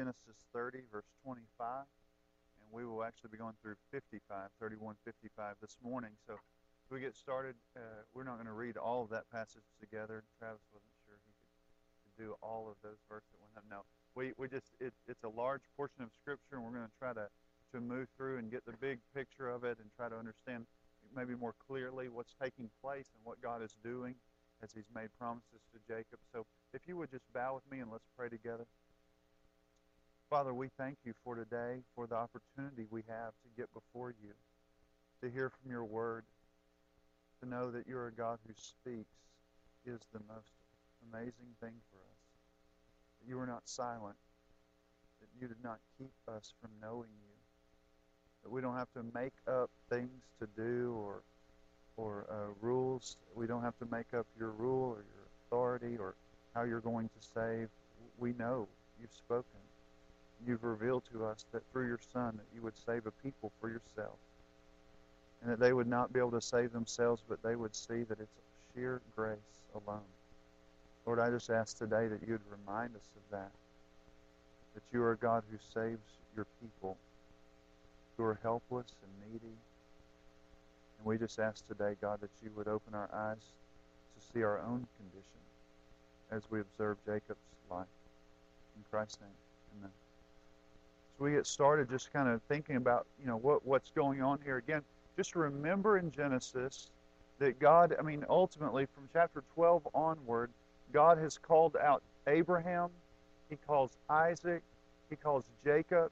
Genesis 30, verse 25, and we will actually be going through 55, 31, 55 this morning. So if we get started, uh, we're not going to read all of that passage together. Travis wasn't sure he could, do all of those verses at one time. No, we, we just it, it's a large portion of Scripture, and we're going to try to to move through and get the big picture of it and try to understand maybe more clearly what's taking place and what God is doing as He's made promises to Jacob. So if you would just bow with me and let's pray together. Father, we thank you for today, for the opportunity we have to get before you, to hear from your word, to know that you're a God who speaks is the most amazing thing for us. That you are not silent, that you did not keep us from knowing you, that we don't have to make up things to do or or uh, rules. We don't have to make up your rule or your authority or how you're going to save. We know you've spoken you've revealed to us that through your Son that you would save a people for yourself. And that they would not be able to save themselves, but they would see that it's sheer grace alone. Lord, I just ask today that you would remind us of that. That you are a God who saves your people who are helpless and needy. And we just ask today, God, that you would open our eyes to see our own condition as we observe Jacob's life. In Christ's name, amen we get started just kind of thinking about, you know, what, what's going on here. Again, just remember in Genesis that God, I mean, ultimately from chapter 12 onward, God has called out Abraham, he calls Isaac, he calls Jacob.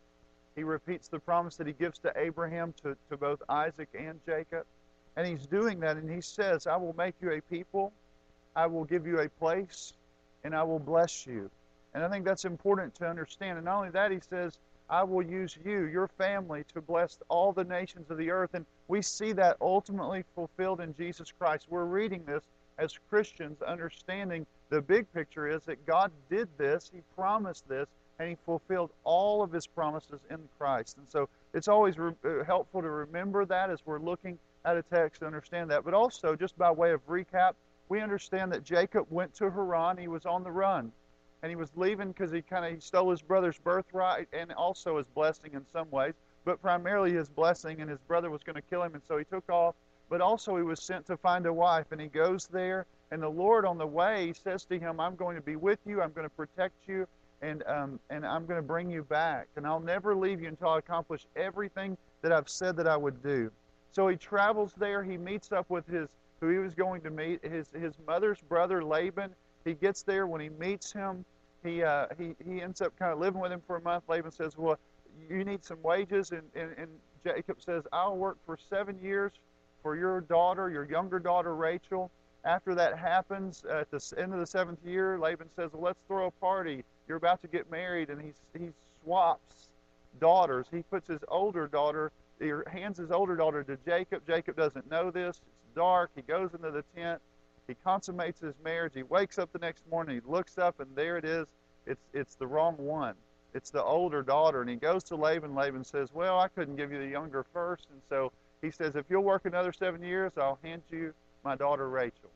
He repeats the promise that he gives to Abraham to, to both Isaac and Jacob. And he's doing that, and he says, I will make you a people, I will give you a place, and I will bless you. And I think that's important to understand. And not only that, he says, I will use you, your family, to bless all the nations of the earth. And we see that ultimately fulfilled in Jesus Christ. We're reading this as Christians, understanding the big picture is that God did this, He promised this, and He fulfilled all of His promises in Christ. And so it's always re- uh, helpful to remember that as we're looking at a text to understand that. But also, just by way of recap, we understand that Jacob went to Haran, he was on the run and he was leaving because he kind of stole his brother's birthright and also his blessing in some ways, but primarily his blessing. And his brother was going to kill him, and so he took off. But also he was sent to find a wife, and he goes there. And the Lord on the way says to him, "I'm going to be with you. I'm going to protect you, and um, and I'm going to bring you back. And I'll never leave you until I accomplish everything that I've said that I would do." So he travels there. He meets up with his who he was going to meet, his his mother's brother Laban he gets there. When he meets him, he, uh, he, he ends up kind of living with him for a month. Laban says, Well, you need some wages. And, and, and Jacob says, I'll work for seven years for your daughter, your younger daughter, Rachel. After that happens, at the end of the seventh year, Laban says, well, Let's throw a party. You're about to get married. And he, he swaps daughters. He puts his older daughter, he hands his older daughter to Jacob. Jacob doesn't know this. It's dark. He goes into the tent. He consummates his marriage. He wakes up the next morning. He looks up, and there it is. It's, it's the wrong one. It's the older daughter. And he goes to Laban. Laban says, Well, I couldn't give you the younger first. And so he says, If you'll work another seven years, I'll hand you my daughter Rachel.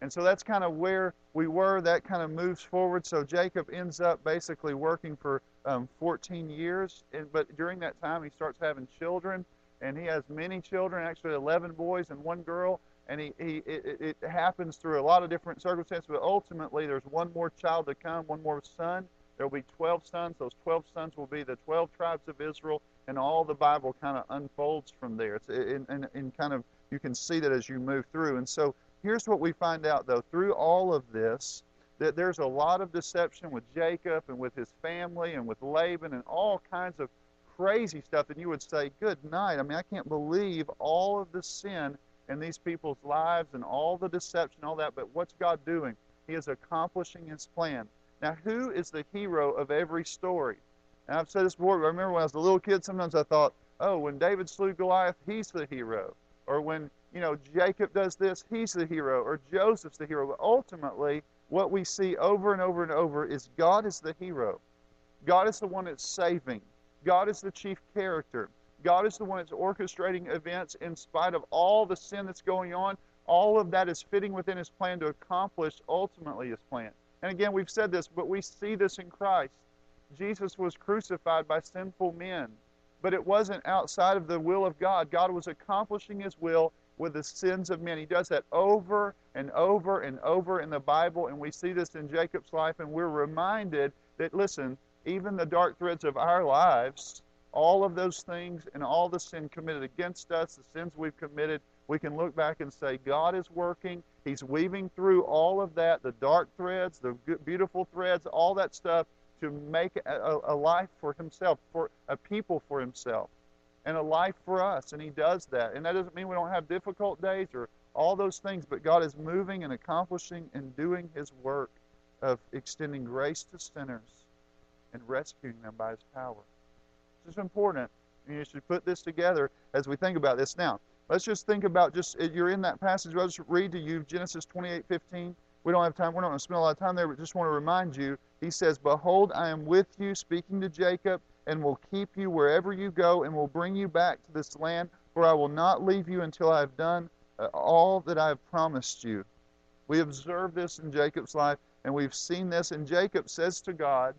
And so that's kind of where we were. That kind of moves forward. So Jacob ends up basically working for um, 14 years. And, but during that time, he starts having children. And he has many children, actually 11 boys and one girl and he, he it, it, happens through a lot of different circumstances, but ultimately there's one more child to come, one more son. There will be 12 sons. Those 12 sons will be the 12 tribes of Israel, and all the Bible kind of unfolds from there. It's in, in, in kind of you can see that as you move through. And so here's what we find out though through all of this that there's a lot of deception with Jacob and with his family and with Laban and all kinds of crazy stuff. And you would say, "Good night." I mean, I can't believe all of the sin in these people's lives and all the deception, all that. But what's God doing? He is accomplishing His plan. Now, who is the hero of every story? And I've said this before. I remember when I was a little kid, sometimes I thought, oh, when David slew Goliath, he's the hero. Or when, you know, Jacob does this, he's the hero. Or Joseph's the hero. But ultimately, what we see over and over and over is God is the hero. God is the one that's saving. God is the chief character. God is the one that's orchestrating events in spite of all the sin that's going on. All of that is fitting within His plan to accomplish ultimately His plan. And again, we've said this, but we see this in Christ. Jesus was crucified by sinful men, but it wasn't outside of the will of God. God was accomplishing his will with the sins of men. He does that over and over and over in the Bible, and we see this in Jacob's life, and we're reminded that, listen, even the dark threads of our lives, all of those things and all the sin committed against us, the sins we've committed, we can look back and say, God is working. He's weaving through all of that, the dark threads, the beautiful threads, all that stuff to make a, a life for Himself, for a people for Himself and a life for us. And He does that. And that doesn't mean we don't have difficult days or all those things, but God is moving and accomplishing and doing His work of extending grace to sinners and rescuing them by His power. Is important. You should put this together as we think about this. Now, let's just think about just, you're in that passage. I'll just read to you Genesis 28 15. We don't have time. We're not going to spend a lot of time there, but just want to remind you. He says, Behold, I am with you, speaking to Jacob and will keep you wherever you go and will bring you back to this land, for I will not leave you until I have done uh, all that I have promised you. We observe this in Jacob's life, and we've seen this. And Jacob says to God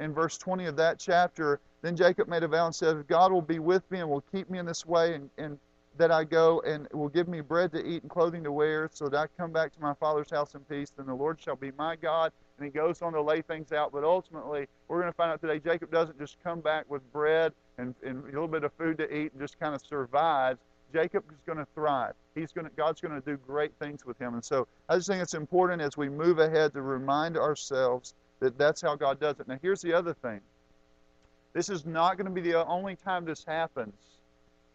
in verse 20 of that chapter, Then Jacob made a vow and said, God will be with me and will keep me in this way, and, and that I go and will give me bread to eat and clothing to wear, so that I come back to my father's house in peace. Then the Lord shall be my God, and he goes on to lay things out. But ultimately, we're going to find out today Jacob doesn't just come back with bread and, and a little bit of food to eat and just kind of survives. Jacob is going to thrive. He's going to, God's going to do great things with him. And so I just think it's important as we move ahead to remind ourselves that that's how God does it. Now, here's the other thing this is not going to be the only time this happens.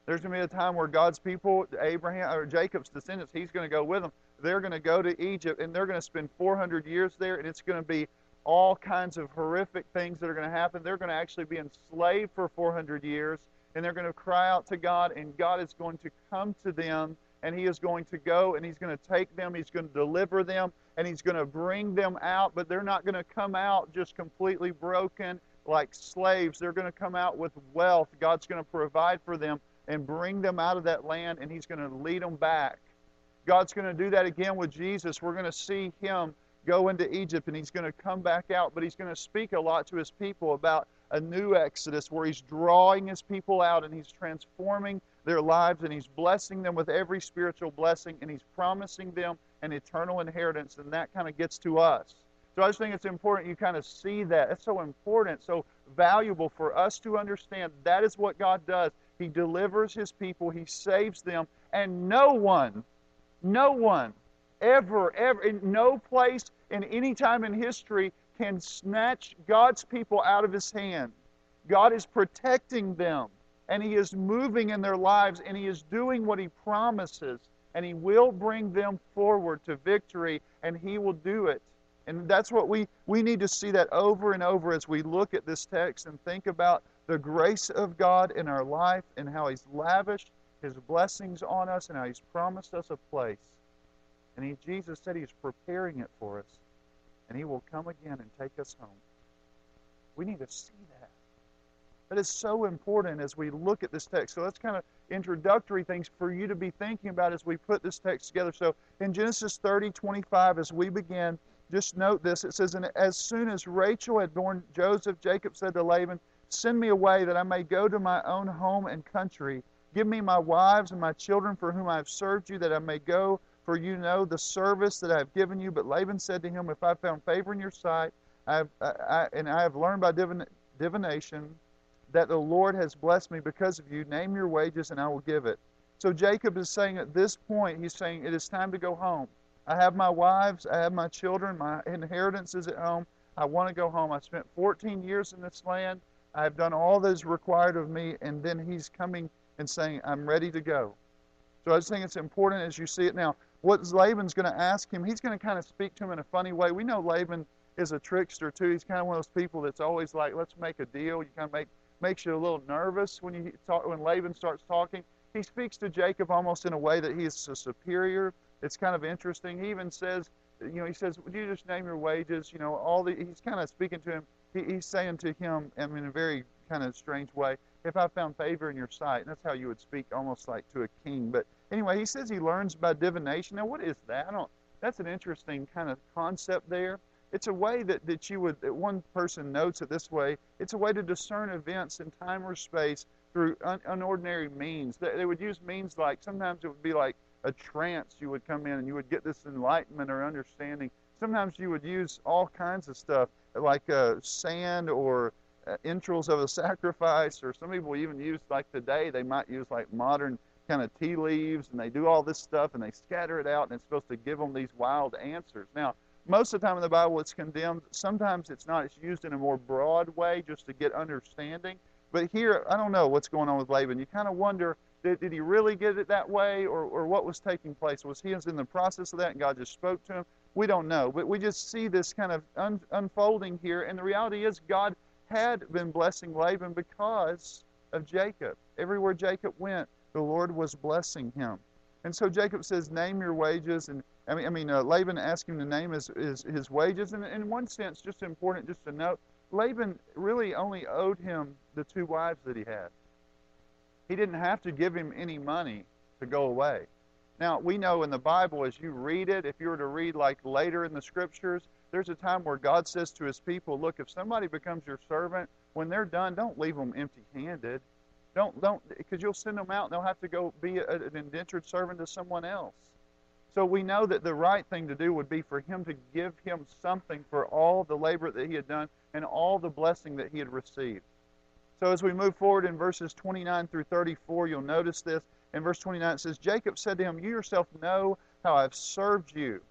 There's going to be a time where God's people, Abraham or Jacob's descendants, he's going to go with them they're going to go to Egypt and they're going to spend 400 years there, and it's going to be all kinds of horrific things that are going to happen. They're going to actually be enslaved for 400 years, and they're going to cry out to God, and God is going to come to them, and He is going to go, and He's going to take them, He's going to deliver them, and He's going to bring them out, but they're not going to come out just completely broken like slaves. They're going to come out with wealth. God's going to provide for them and bring them out of that land, and He's going to lead them back God's going to do that again with Jesus. We're going to see him go into Egypt and he's going to come back out, but he's going to speak a lot to his people about a new exodus where he's drawing his people out and he's transforming their lives and he's blessing them with every spiritual blessing and he's promising them an eternal inheritance and that kind of gets to us. So I just think it's important you kind of see that. It's so important, so valuable for us to understand that is what God does. He delivers his people, he saves them, and no one no one ever, ever, in no place in any time in history can snatch God's people out of his hand. God is protecting them, and he is moving in their lives, and he is doing what he promises, and he will bring them forward to victory, and he will do it. And that's what we, we need to see that over and over as we look at this text and think about the grace of God in our life and how he's lavished his blessings on us and how he's promised us a place. And he, Jesus said he's preparing it for us. And he will come again and take us home. We need to see that. That is so important as we look at this text. So that's kind of introductory things for you to be thinking about as we put this text together. So in Genesis 30, 25, as we begin, just note this. It says, And as soon as Rachel had borne Joseph, Jacob said to Laban, Send me away that I may go to my own home and country. Give me my wives and my children for whom I have served you, that I may go, for you know the service that I have given you. But Laban said to him, If I found favor in your sight, I have, I, I, and I have learned by divin, divination that the Lord has blessed me because of you, name your wages and I will give it. So Jacob is saying at this point, he's saying, It is time to go home. I have my wives, I have my children, my inheritance is at home. I want to go home. I spent 14 years in this land. I have done all that is required of me, and then he's coming and saying, I'm ready to go. So I just think it's important as you see it now. What Laban's going to ask him, he's going to kind of speak to him in a funny way. We know Laban is a trickster too. He's kind of one of those people that's always like, let's make a deal. You kind of make makes you a little nervous when you talk when Laban starts talking. He speaks to Jacob almost in a way that he's a superior. It's kind of interesting. He even says, you know, he says, "Would you just name your wages?" You know, all the he's kind of speaking to him. He, he's saying to him, I mean, in a very kind of strange way if I found favor in your sight. And that's how you would speak almost like to a king. But anyway, he says he learns by divination. Now, what is that? I don't. That's an interesting kind of concept there. It's a way that, that you would, that one person notes it this way it's a way to discern events in time or space through un, unordinary means. They, they would use means like, sometimes it would be like a trance. You would come in and you would get this enlightenment or understanding. Sometimes you would use all kinds of stuff like uh, sand or uh, entrails of a sacrifice, or some people even use, like today, they might use like modern kind of tea leaves and they do all this stuff and they scatter it out and it's supposed to give them these wild answers. Now, most of the time in the Bible it's condemned. Sometimes it's not. It's used in a more broad way just to get understanding. But here, I don't know what's going on with Laban. You kind of wonder, did, did he really get it that way or, or what was taking place? Was he in the process of that and God just spoke to him? We don't know. But we just see this kind of un, unfolding here. And the reality is God had been blessing Laban because of Jacob. Everywhere Jacob went, the Lord was blessing him. And so Jacob says, Name your wages. And I mean, I mean uh, Laban asked him to name his, his, his wages. And in one sense, just important just to note, Laban really only owed him the two wives that he had. He didn't have to give him any money to go away. Now, we know in the Bible, as you read it, if you were to read like later in the scriptures, there's a time where God says to his people, Look, if somebody becomes your servant, when they're done, don't leave them empty handed. Don't don't because you'll send them out and they'll have to go be a, an indentured servant to someone else. So we know that the right thing to do would be for him to give him something for all the labor that he had done and all the blessing that he had received. So as we move forward in verses 29 through 34, you'll notice this. In verse 29 it says, Jacob said to him, You yourself know how I've served you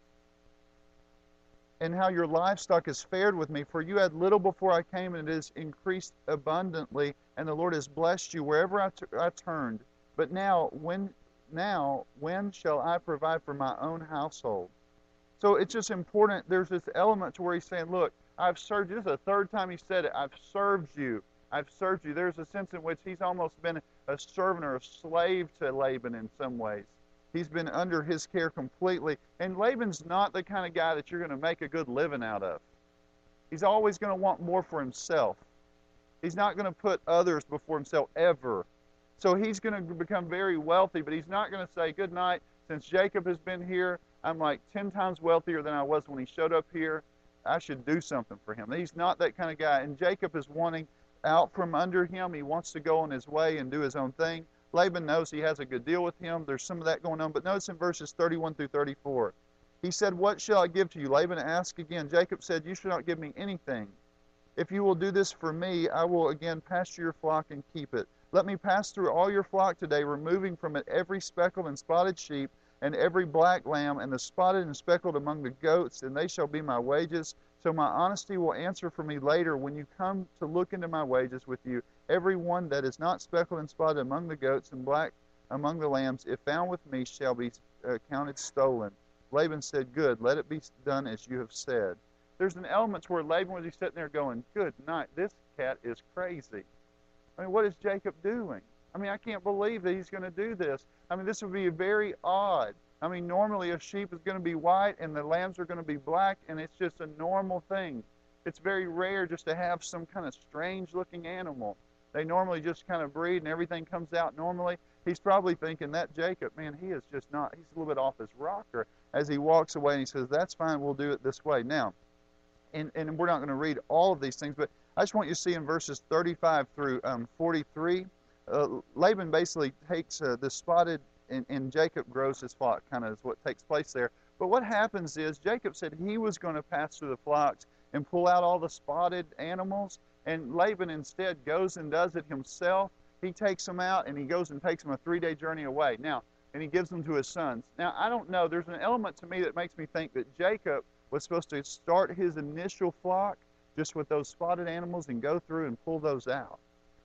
and how your livestock has fared with me. For you had little before I came, and it has increased abundantly, and the Lord has blessed you wherever I, t- I turned. But now, when now, when shall I provide for my own household? So it's just important. There's this element to where he's saying, Look, I've served you. This is the third time he said it. I've served you. I've served you. There's a sense in which he's almost been a servant or a slave to Laban in some ways. He's been under his care completely. And Laban's not the kind of guy that you're going to make a good living out of. He's always going to want more for himself. He's not going to put others before himself ever. So he's going to become very wealthy, but he's not going to say, Good night. Since Jacob has been here, I'm like 10 times wealthier than I was when he showed up here. I should do something for him. He's not that kind of guy. And Jacob is wanting out from under him. He wants to go on his way and do his own thing. Laban knows he has a good deal with him. There's some of that going on. But notice in verses 31 through 34, he said, What shall I give to you? Laban asked again. Jacob said, You shall not give me anything. If you will do this for me, I will again pasture your flock and keep it. Let me pass through all your flock today, removing from it every speckled and spotted sheep, and every black lamb, and the spotted and speckled among the goats, and they shall be my wages. So my honesty will answer for me later when you come to look into my wages with you. Every one that is not speckled and spotted among the goats and black among the lambs, if found with me, shall be uh, counted stolen. Laban said, Good, let it be done as you have said. There's an element where Laban was just sitting there going, Good night, this cat is crazy. I mean, what is Jacob doing? I mean, I can't believe that he's going to do this. I mean, this would be very odd. I mean, normally a sheep is going to be white and the lambs are going to be black, and it's just a normal thing. It's very rare just to have some kind of strange looking animal. They normally just kind of breed and everything comes out normally. He's probably thinking that Jacob, man, he is just not, he's a little bit off his rocker as he walks away and he says, That's fine, we'll do it this way. Now, and, and we're not going to read all of these things, but I just want you to see in verses 35 through um, 43, uh, Laban basically takes uh, the spotted, and, and Jacob grows his flock, kind of is what takes place there. But what happens is Jacob said he was going to pass through the flocks and pull out all the spotted animals, and Laban instead goes and does it himself. He takes them out and he goes and takes them a three day journey away. Now, and he gives them to his sons. Now, I don't know. There's an element to me that makes me think that Jacob was supposed to start his initial flock just with those spotted animals and go through and pull those out.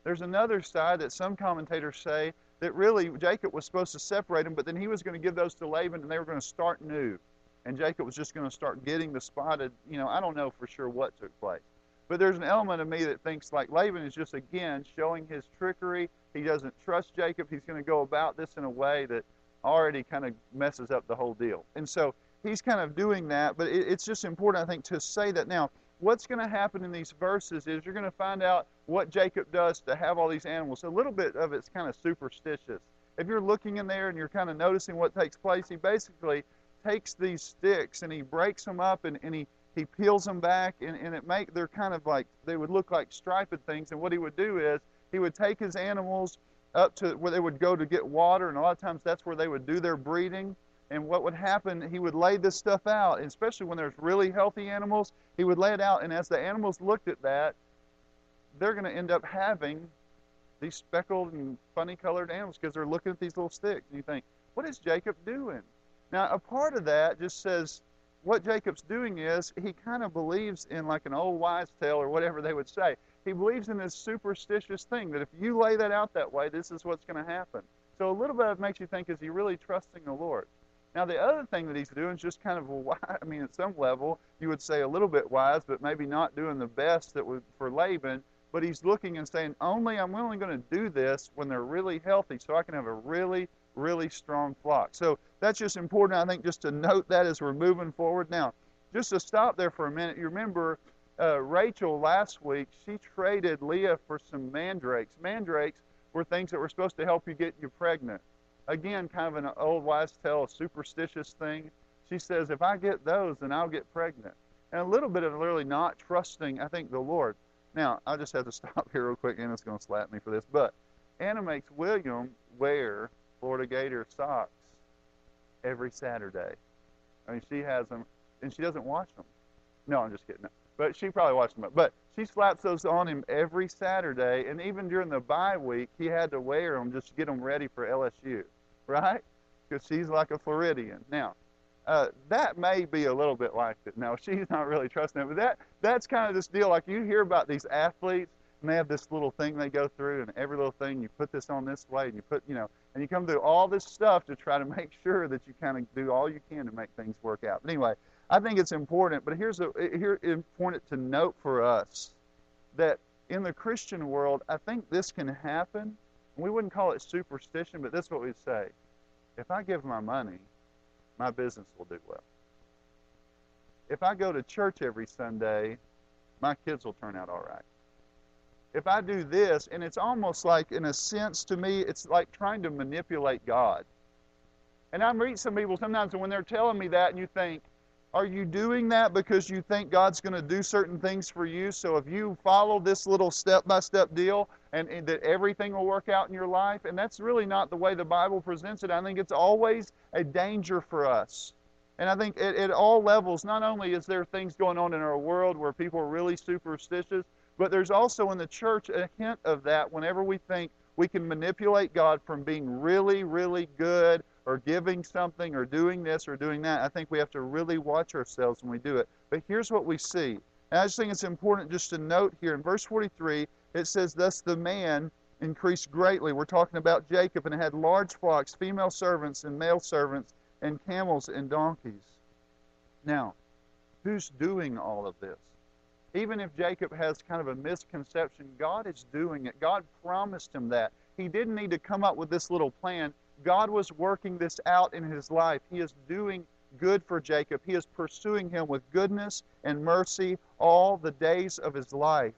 There's another side that some commentators say that really Jacob was supposed to separate them, but then he was going to give those to Laban and they were going to start new. And Jacob was just going to start getting the spotted, you know, I don't know for sure what took place. But there's an element of me that thinks like Laban is just again showing his trickery. He doesn't trust Jacob. He's going to go about this in a way that already kind of messes up the whole deal. And so he's kind of doing that, but it, it's just important, I think, to say that now what's going to happen in these verses is you're going to find out what Jacob does to have all these animals. A little bit of it's kind of superstitious. If you're looking in there and you're kind of noticing what takes place, he basically takes these sticks and he breaks them up and, and he, he peels them back, and, and it make they're kind of like they would look like striped things. And what he would do is he would take his animals up to where they would go to get water, and a lot of times that's where they would do their breeding. And what would happen, he would lay this stuff out, and especially when there's really healthy animals, he would lay it out. And as the animals looked at that, they're going to end up having these speckled and funny colored animals because they're looking at these little sticks. And you think, what is Jacob doing? Now, a part of that just says what Jacob's doing is he kind of believes in like an old wise tale or whatever they would say. He believes in this superstitious thing that if you lay that out that way, this is what's going to happen. So a little bit of it makes you think, is he really trusting the Lord? Now, the other thing that he's doing is just kind of wise, I mean, at some level, you would say a little bit wise, but maybe not doing the best that would for Laban. But he's looking and saying, only I'm only going to do this when they're really healthy, so I can have a really, really strong flock. So that's just important, I think, just to note that as we're moving forward. Now, just to stop there for a minute, you remember uh, Rachel last week, she traded Leah for some mandrakes. Mandrakes were things that were supposed to help you get you pregnant. Again, kind of an old wise tale, superstitious thing. She says, if I get those, then I'll get pregnant. And a little bit of literally not trusting, I think, the Lord. Now, I just have to stop here real quick. Anna's going to slap me for this. But Anna makes William wear Florida Gator socks every Saturday. I mean, she has them, and she doesn't wash them. No, I'm just kidding. No. But she probably washed them. But she slaps those on him every Saturday, and even during the bye week, he had to wear them just to get them ready for LSU, right? Because she's like a Floridian. Now, uh, that may be a little bit like it. No, she's not really trusting it, but that that's kind of this deal. Like you hear about these athletes, and they have this little thing they go through, and every little thing you put this on this way, and you put, you know, and you come through all this stuff to try to make sure that you kind of do all you can to make things work out. But anyway, I think it's important. But here's a here important to note for us that in the Christian world, I think this can happen. We wouldn't call it superstition, but this is what we'd say: if I give my money my business will do well. If I go to church every Sunday, my kids will turn out all right. If I do this, and it's almost like, in a sense to me, it's like trying to manipulate God. And I'm reading some people sometimes, and when they're telling me that, and you think, are you doing that because you think God's going to do certain things for you? So if you follow this little step by step deal, and, and, that everything will work out in your life, and that's really not the way the Bible presents it. I think it's always a danger for us. And I think at, at all levels, not only is there things going on in our world where people are really superstitious, but there's also in the church a hint of that whenever we think we can manipulate God from being really, really good or giving something or doing this or doing that. I think we have to really watch ourselves when we do it. But here's what we see. And I just think it's important just to note here in verse 43, it says, Thus the man increased greatly. We're talking about Jacob, and had large flocks, female servants and male servants, and camels and donkeys. Now, who's doing all of this? Even if Jacob has kind of a misconception, God is doing it. God promised him that. He didn't need to come up with this little plan. God was working this out in his life. He is doing good for Jacob. He is pursuing him with goodness and mercy all the days of his life.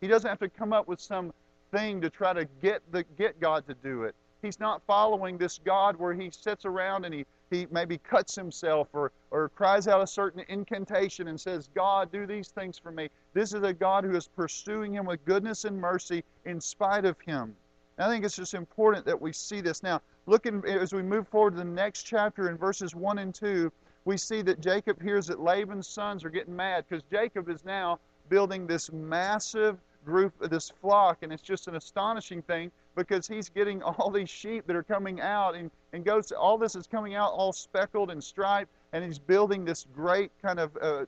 He doesn't have to come up with some thing to try to get the get God to do it. He's not following this God where he sits around and he, he maybe cuts himself or, or cries out a certain incantation and says, God, do these things for me. This is a God who is pursuing him with goodness and mercy in spite of him. And I think it's just important that we see this. Now, looking as we move forward to the next chapter in verses 1 and 2, we see that Jacob hears that Laban's sons are getting mad because Jacob is now building this massive group, of this flock, and it's just an astonishing thing because he's getting all these sheep that are coming out and, and goats. All this is coming out all speckled and striped, and he's building this great kind of, uh,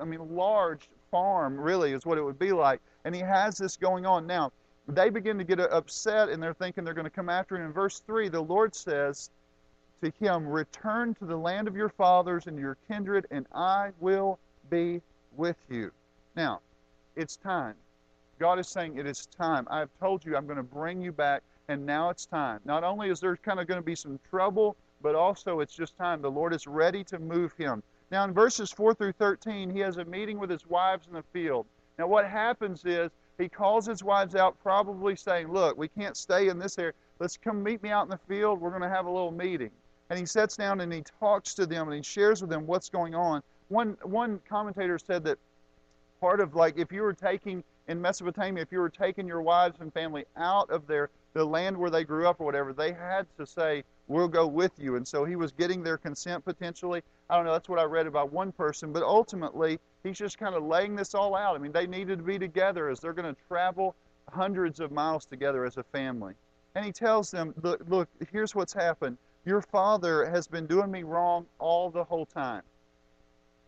I mean, large farm, really, is what it would be like. And he has this going on. Now, they begin to get upset and they're thinking they're going to come after him. In verse 3, the Lord says to him, Return to the land of your fathers and your kindred, and I will be with you. Now, it's time. God is saying, It is time. I have told you I'm going to bring you back, and now it's time. Not only is there kind of going to be some trouble, but also it's just time. The Lord is ready to move him. Now, in verses 4 through 13, he has a meeting with his wives in the field. Now, what happens is he calls his wives out, probably saying, Look, we can't stay in this area. Let's come meet me out in the field. We're going to have a little meeting. And he sits down and he talks to them and he shares with them what's going on. one one commentator said that part of like if you were taking in Mesopotamia, if you were taking your wives and family out of their the land where they grew up or whatever, they had to say, "We'll go with you." And so he was getting their consent potentially. I don't know. That's what I read about one person, but ultimately he's just kind of laying this all out. I mean, they needed to be together as they're going to travel hundreds of miles together as a family. And he tells them, "Look, look. Here's what's happened. Your father has been doing me wrong all the whole time.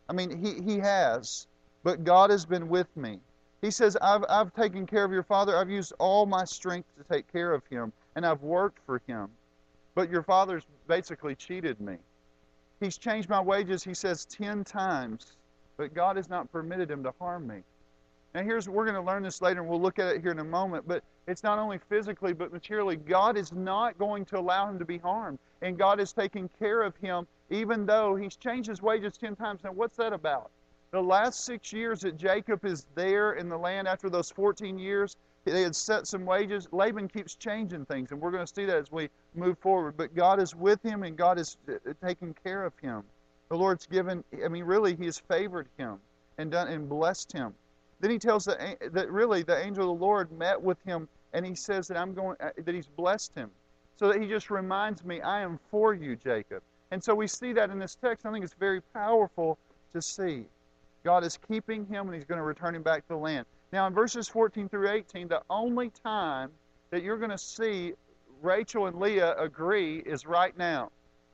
I mean, he he has, but God has been with me." He says, I've, I've taken care of your father. I've used all my strength to take care of him, and I've worked for him. But your father's basically cheated me. He's changed my wages, he says, 10 times, but God has not permitted him to harm me. Now, here's we're going to learn this later, and we'll look at it here in a moment. But it's not only physically, but materially. God is not going to allow him to be harmed, and God is taking care of him, even though he's changed his wages ten times. Now, what's that about? The last six years that Jacob is there in the land after those 14 years, they had set some wages. Laban keeps changing things, and we're going to see that as we move forward. But God is with him, and God is uh, taking care of him. The Lord's given, I mean, really, He has favored him and done and blessed him. Then He tells that, that really the angel of the Lord met with him, and He says that I'm going uh, that He's blessed him. So that He just reminds me, I am for you, Jacob. And so we see that in this text. I think it's very powerful to see. God is keeping him and he's going to return him back to the land. Now, in verses 14 through 18, the only time that you're going to see Rachel and Leah agree is right now.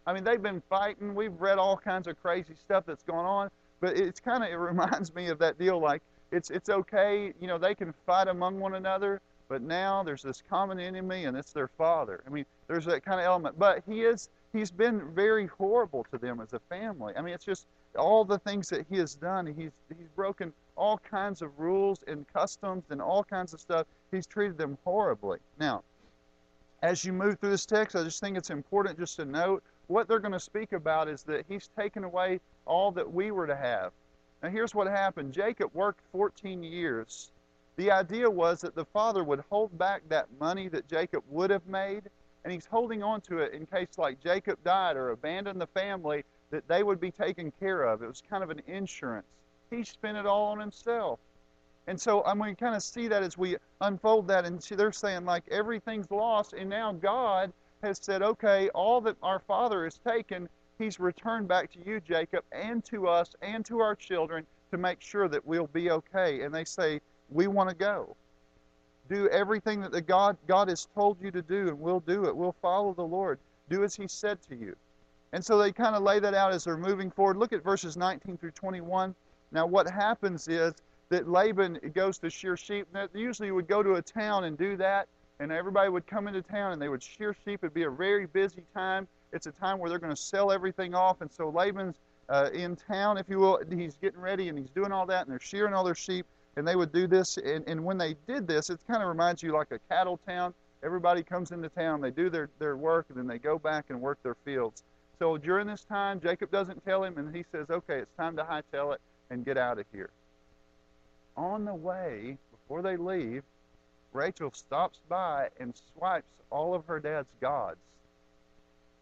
I mean, they've been fighting. We've read all kinds of crazy stuff that's going on, but it's kind of it reminds me of that deal like it's it's okay, you know, they can fight among one another, but now there's this common enemy and it's their father. I mean, there's that kind of element. But he is he's been very horrible to them as a family. I mean, it's just all the things that he has done. He's, he's broken all kinds of rules and customs and all kinds of stuff. He's treated them horribly. Now, as you move through this text, I just think it's important just to note what they're going to speak about is that he's taken away all that we were to have. Now, here's what happened Jacob worked 14 years. The idea was that the father would hold back that money that Jacob would have made, and he's holding on to it in case, like, Jacob died or abandoned the family that they would be taken care of. It was kind of an insurance. He spent it all on himself. And so I'm going to kind of see that as we unfold that. And they're saying, like, everything's lost. And now God has said, okay, all that our Father has taken, He's returned back to you, Jacob, and to us and to our children to make sure that we'll be okay. And they say, we want to go. Do everything that the God, God has told you to do, and we'll do it. We'll follow the Lord. Do as He said to you. And so they kind of lay that out as they're moving forward. Look at verses 19 through 21. Now, what happens is that Laban goes to shear sheep. Now, usually, would go to a town and do that, and everybody would come into town and they would shear sheep. It'd be a very busy time. It's a time where they're going to sell everything off. And so Laban's uh, in town, if you will. He's getting ready and he's doing all that, and they're shearing all their sheep. And they would do this. And, and when they did this, it kind of reminds you like a cattle town. Everybody comes into town, they do their, their work, and then they go back and work their fields. So during this time, Jacob doesn't tell him, and he says, okay, it's time to hightail it and get out of here. On the way, before they leave, Rachel stops by and swipes all of her dad's gods.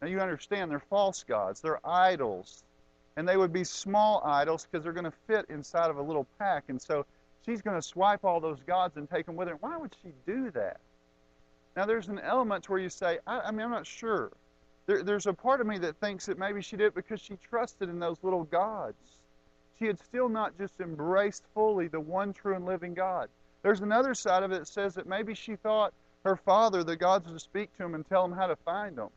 Now you understand, they're false gods, they're idols. And they would be small idols because they're going to fit inside of a little pack. And so she's going to swipe all those gods and take them with her. Why would she do that? Now there's an element where you say, I, I mean, I'm not sure there, there's a part of me that thinks that maybe she did it because she trusted in those little gods. She had still not just embraced fully the one true and living God. There's another side of it that says that maybe she thought her father, the gods, would speak to him and tell him how to find them.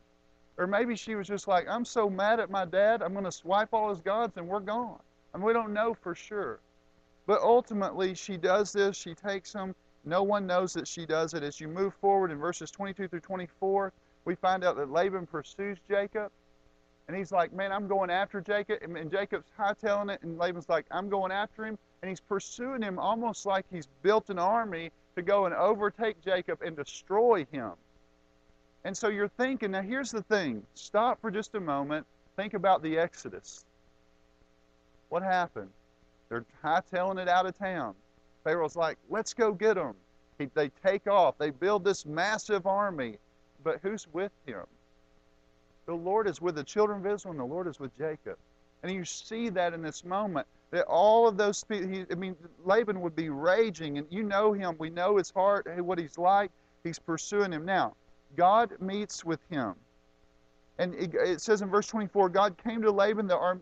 Or maybe she was just like, I'm so mad at my dad, I'm going to swipe all his gods and we're gone. And we don't know for sure. But ultimately, she does this. She takes them. No one knows that she does it. As you move forward in verses 22 through 24, we find out that Laban pursues Jacob. And he's like, Man, I'm going after Jacob. And Jacob's hightailing it. And Laban's like, I'm going after him. And he's pursuing him almost like he's built an army to go and overtake Jacob and destroy him. And so you're thinking, now here's the thing. Stop for just a moment. Think about the Exodus. What happened? They're hightailing it out of town. Pharaoh's like, let's go get them. They take off. They build this massive army. But who's with him? The Lord is with the children of Israel, and the Lord is with Jacob. And you see that in this moment that all of those people, I mean, Laban would be raging, and you know him. We know his heart, what he's like. He's pursuing him. Now, God meets with him. And it, says in verse 24 God came to Laban the Ar,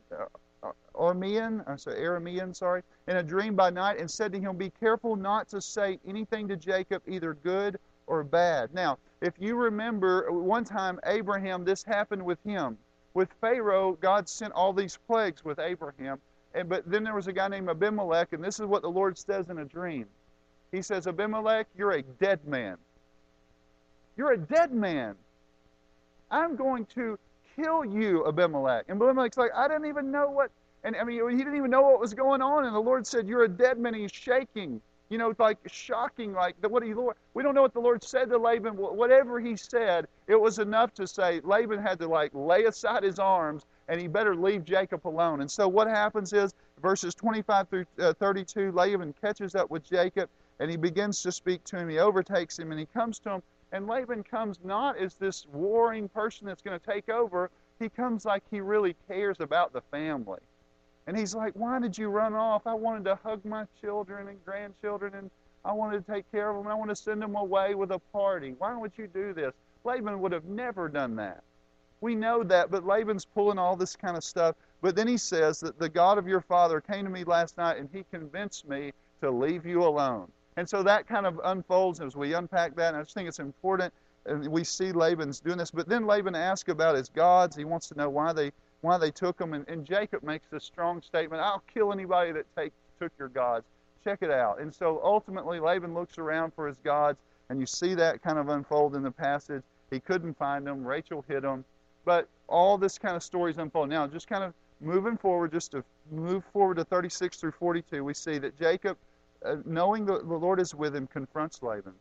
Aramean, uh, sorry, Aramean, sorry, in a dream by night and said to him, Be careful not to say anything to Jacob, either good or bad. Now, if you remember, one time Abraham, this happened with him. With Pharaoh, God sent all these plagues with Abraham. And, but then there was a guy named Abimelech, and this is what the Lord says in a dream. He says, Abimelech, you're a dead man. You're a dead man. I'm going to kill you, Abimelech. And Abimelech's like, I didn't even know what, and I mean, he didn't even know what was going on. And the Lord said, You're a dead man. He's shaking. You know, like shocking, like the, what he Lord. We don't know what the Lord said to Laban. Whatever he said, it was enough to say Laban had to like lay aside his arms and he better leave Jacob alone. And so what happens is, verses 25 through uh, 32, Laban catches up with Jacob and he begins to speak to him. He overtakes him and he comes to him. And Laban comes not as this warring person that's going to take over, he comes like he really cares about the family. And he's like, Why did you run off? I wanted to hug my children and grandchildren and I wanted to take care of them. I want to send them away with a party. Why would you do this? Laban would have never done that. We know that, but Laban's pulling all this kind of stuff. But then he says that the God of your father came to me last night and he convinced me to leave you alone. And so that kind of unfolds as we unpack that. And I just think it's important. And we see Laban's doing this. But then Laban asks about his gods. He wants to know why they why they took them. And, and Jacob makes this strong statement I'll kill anybody that take, took your gods. Check it out. And so ultimately, Laban looks around for his gods. And you see that kind of unfold in the passage. He couldn't find them. Rachel hid them. But all this kind of stories unfold. Now, just kind of moving forward, just to move forward to 36 through 42, we see that Jacob, uh, knowing the, the Lord is with him, confronts Laban.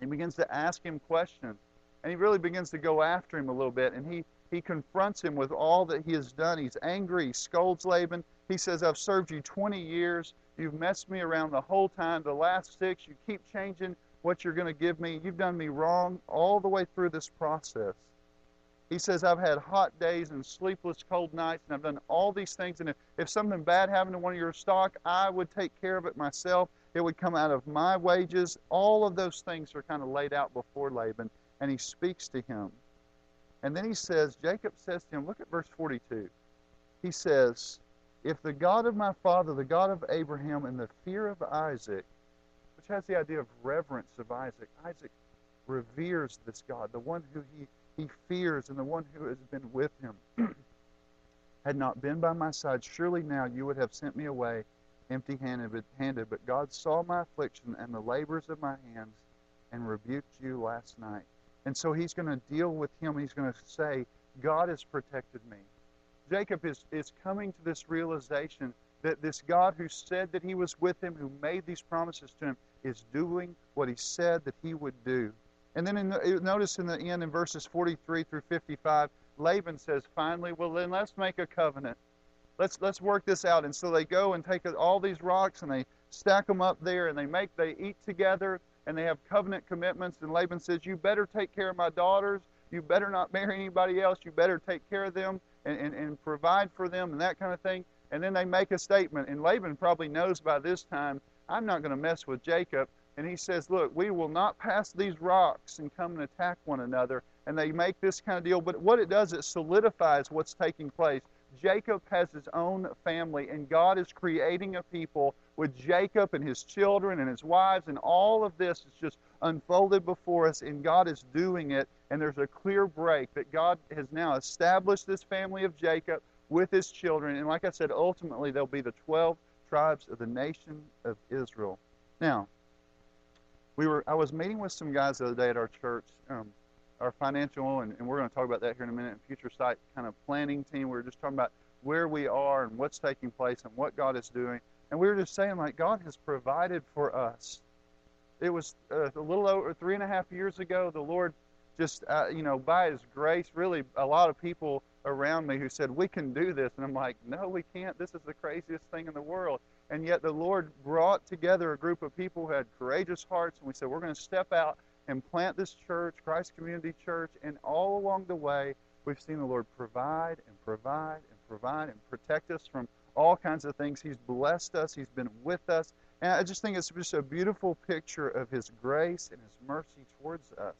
He begins to ask him questions. And he really begins to go after him a little bit. And he, he confronts him with all that he has done. He's angry. He scolds Laban. He says, I've served you 20 years. You've messed me around the whole time. The last six, you keep changing what you're going to give me. You've done me wrong all the way through this process. He says, I've had hot days and sleepless cold nights, and I've done all these things. And if, if something bad happened to one of your stock, I would take care of it myself. It would come out of my wages. All of those things are kind of laid out before Laban, and he speaks to him. And then he says, Jacob says to him, look at verse 42. He says, If the God of my father, the God of Abraham, and the fear of Isaac, which has the idea of reverence of Isaac, Isaac reveres this God, the one who he he fears, and the one who has been with him had not been by my side, surely now you would have sent me away empty handed. But God saw my affliction and the labors of my hands and rebuked you last night. And so he's going to deal with him. He's going to say, God has protected me. Jacob is, is coming to this realization that this God who said that he was with him, who made these promises to him, is doing what he said that he would do. And then in the, notice in the end, in verses 43 through 55, Laban says, finally, well, then let's make a covenant. Let's, let's work this out. And so they go and take all these rocks and they stack them up there and they make, they eat together and they have covenant commitments. And Laban says, you better take care of my daughters. You better not marry anybody else. You better take care of them and, and, and provide for them and that kind of thing. And then they make a statement. And Laban probably knows by this time, I'm not going to mess with Jacob and he says, Look, we will not pass these rocks and come and attack one another. And they make this kind of deal. But what it does, it solidifies what's taking place. Jacob has his own family, and God is creating a people with Jacob and his children and his wives, and all of this is just unfolded before us, and God is doing it. And there's a clear break that God has now established this family of Jacob with his children. And like I said, ultimately, there'll be the 12 tribes of the nation of Israel. Now, we were I was meeting with some guys the other day at our church, um, our financial, and, and we're going to talk about that here in a minute. In future site kind of planning team. We were just talking about where we are and what's taking place and what God is doing, and we were just saying like God has provided for us. It was uh, a little over three and a half years ago. The Lord just uh, you know by His grace, really a lot of people around me who said we can do this, and I'm like, no, we can't. This is the craziest thing in the world. And yet the Lord brought together a group of people who had courageous hearts, and we said, we're going to step out and plant this church, Christ Community Church, and all along the way, we've seen the Lord provide and provide and provide and protect us from all kinds of things. He's blessed us, He's been with us. And I just think it's just a beautiful picture of His grace and His mercy towards us.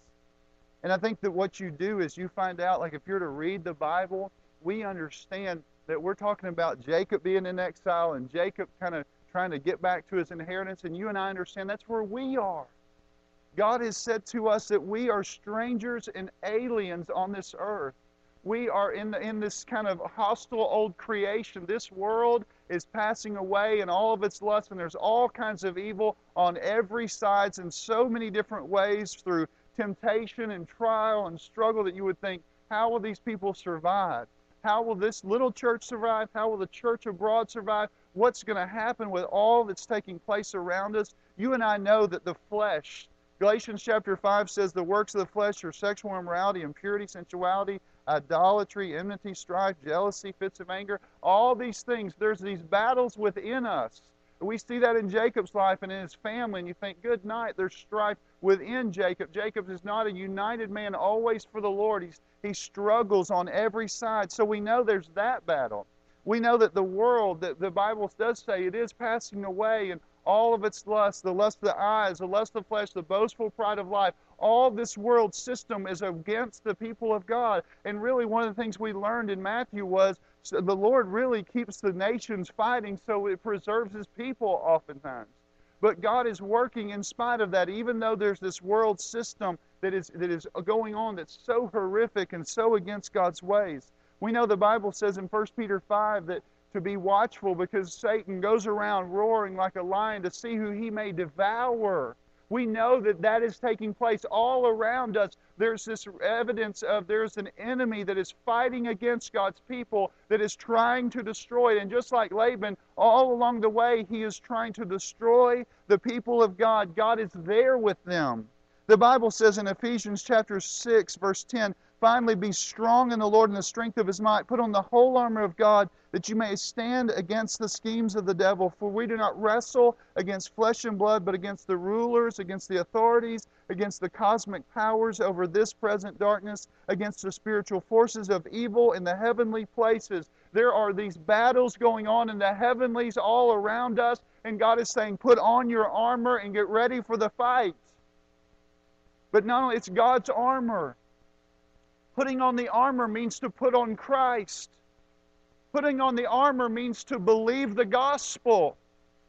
And I think that what you do is you find out, like if you're to read the Bible, we understand that we're talking about Jacob being in exile and Jacob kind of trying to get back to his inheritance. And you and I understand that's where we are. God has said to us that we are strangers and aliens on this earth. We are in, the, in this kind of hostile old creation. This world is passing away and all of its lusts, and there's all kinds of evil on every side in so many different ways through temptation and trial and struggle that you would think, how will these people survive? How will this little church survive? How will the church abroad survive? What's going to happen with all that's taking place around us? You and I know that the flesh, Galatians chapter 5 says the works of the flesh are sexual immorality, impurity, sensuality, idolatry, enmity, strife, jealousy, fits of anger. All these things, there's these battles within us. We see that in Jacob's life and in his family, and you think, good night, there's strife within Jacob. Jacob is not a united man always for the Lord. He's, he struggles on every side. So we know there's that battle. We know that the world, that the Bible does say, it is passing away, and all of its lust, the lust of the eyes, the lust of the flesh, the boastful pride of life, all this world system is against the people of God. And really, one of the things we learned in Matthew was the Lord really keeps the nations fighting so it preserves his people oftentimes. But God is working in spite of that, even though there's this world system that is, that is going on that's so horrific and so against God's ways. We know the Bible says in 1 Peter 5 that to be watchful because Satan goes around roaring like a lion to see who he may devour. We know that that is taking place all around us. There's this evidence of there's an enemy that is fighting against God's people that is trying to destroy it. And just like Laban, all along the way, he is trying to destroy the people of God. God is there with them. The Bible says in Ephesians chapter 6, verse 10, Finally, be strong in the Lord and the strength of his might. Put on the whole armor of God that you may stand against the schemes of the devil. For we do not wrestle against flesh and blood, but against the rulers, against the authorities, against the cosmic powers over this present darkness, against the spiritual forces of evil in the heavenly places. There are these battles going on in the heavenlies all around us, and God is saying, Put on your armor and get ready for the fight. But not only, it's God's armor. Putting on the armor means to put on Christ. Putting on the armor means to believe the gospel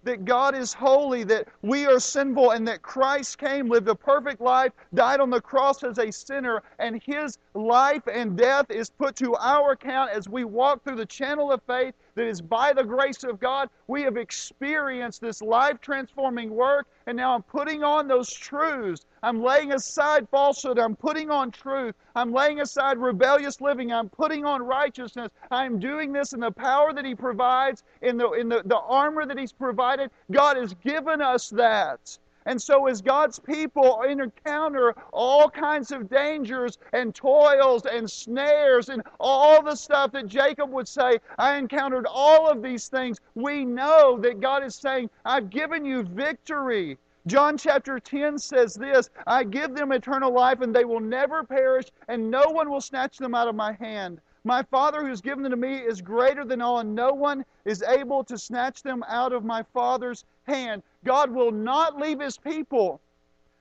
that God is holy, that we are sinful, and that Christ came, lived a perfect life, died on the cross as a sinner, and his life and death is put to our account as we walk through the channel of faith that is by the grace of God. We have experienced this life transforming work, and now I'm putting on those truths. I'm laying aside falsehood. I'm putting on truth. I'm laying aside rebellious living. I'm putting on righteousness. I'm doing this in the power that He provides, in the, in the, the armor that He's provided. God has given us that. And so, as God's people encounter all kinds of dangers and toils and snares and all the stuff that Jacob would say, I encountered all of these things, we know that God is saying, I've given you victory. John chapter 10 says this I give them eternal life, and they will never perish, and no one will snatch them out of my hand. My Father who has given them to me is greater than all, and no one is able to snatch them out of my Father's hand. God will not leave his people.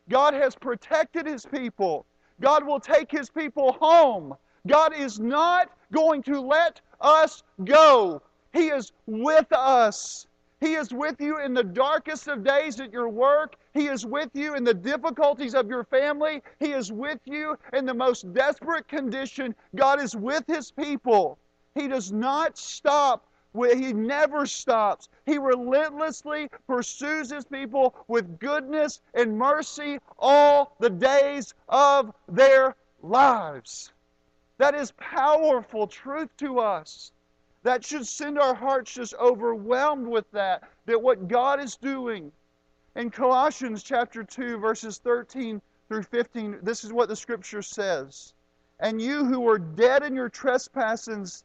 God has protected his people. God will take his people home. God is not going to let us go. He is with us. He is with you in the darkest of days at your work. He is with you in the difficulties of your family. He is with you in the most desperate condition. God is with His people. He does not stop. He never stops. He relentlessly pursues His people with goodness and mercy all the days of their lives. That is powerful truth to us. That should send our hearts just overwhelmed with that, that what God is doing. In Colossians chapter 2, verses 13 through 15, this is what the scripture says. And you who were dead in your trespasses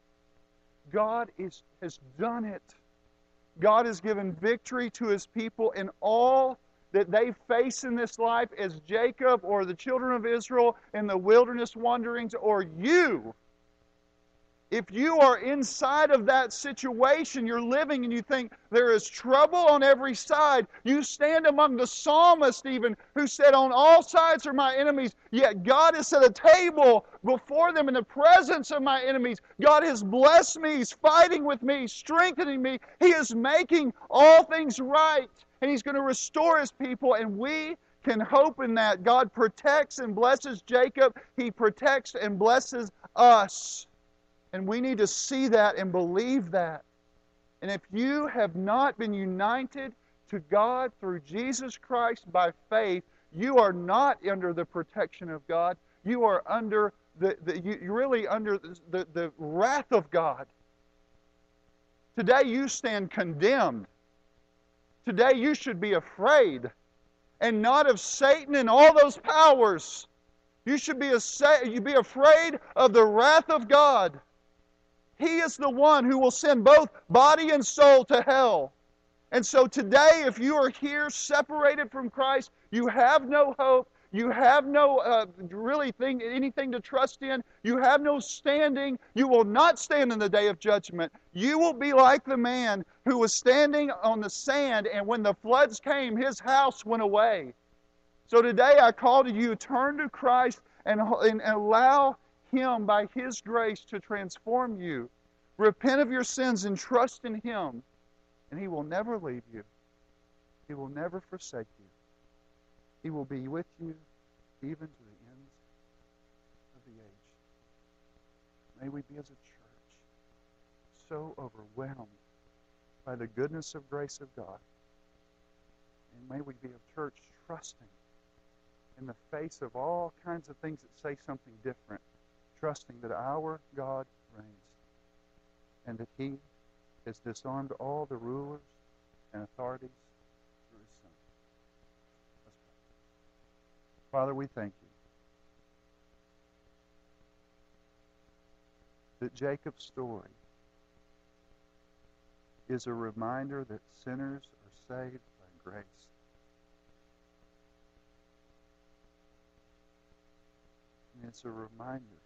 God is, has done it. God has given victory to His people in all that they face in this life as Jacob or the children of Israel in the wilderness wanderings or you if you are inside of that situation, you're living and you think there is trouble on every side, you stand among the psalmist, even, who said, On all sides are my enemies, yet God has set a table before them in the presence of my enemies. God has blessed me, He's fighting with me, strengthening me, He is making all things right, and He's going to restore His people, and we can hope in that. God protects and blesses Jacob, He protects and blesses us. And we need to see that and believe that. And if you have not been united to God through Jesus Christ by faith, you are not under the protection of God. You are under the, the you really under the, the, the wrath of God. Today you stand condemned. Today you should be afraid and not of Satan and all those powers. You should be, a, you be afraid of the wrath of God. He is the one who will send both body and soul to hell. And so today, if you are here separated from Christ, you have no hope. You have no uh, really thing, anything to trust in. You have no standing. You will not stand in the day of judgment. You will be like the man who was standing on the sand, and when the floods came, his house went away. So today, I call to you turn to Christ and, and allow him, by His grace, to transform you. Repent of your sins and trust in Him, and He will never leave you. He will never forsake you. He will be with you even to the end of the age. May we be as a church so overwhelmed by the goodness of grace of God. And may we be a church trusting in the face of all kinds of things that say something different trusting that our God reigns and that He has disarmed all the rulers and authorities through His Son. Let's pray. Father, we thank you that Jacob's story is a reminder that sinners are saved by grace. And it's a reminder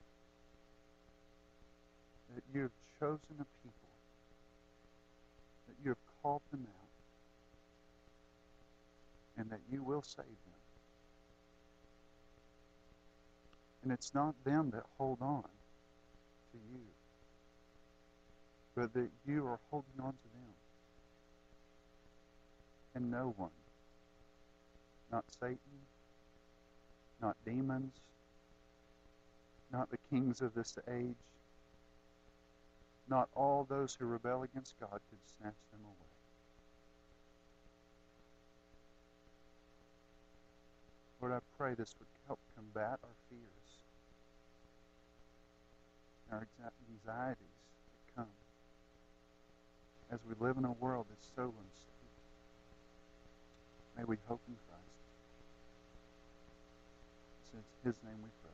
that you have chosen a people, that you have called them out, and that you will save them. And it's not them that hold on to you, but that you are holding on to them. And no one, not Satan, not demons, not the kings of this age, not all those who rebel against God could snatch them away. Lord, I pray this would help combat our fears, our anxieties that come as we live in a world that's so unstable. May we hope in Christ. In His name we pray.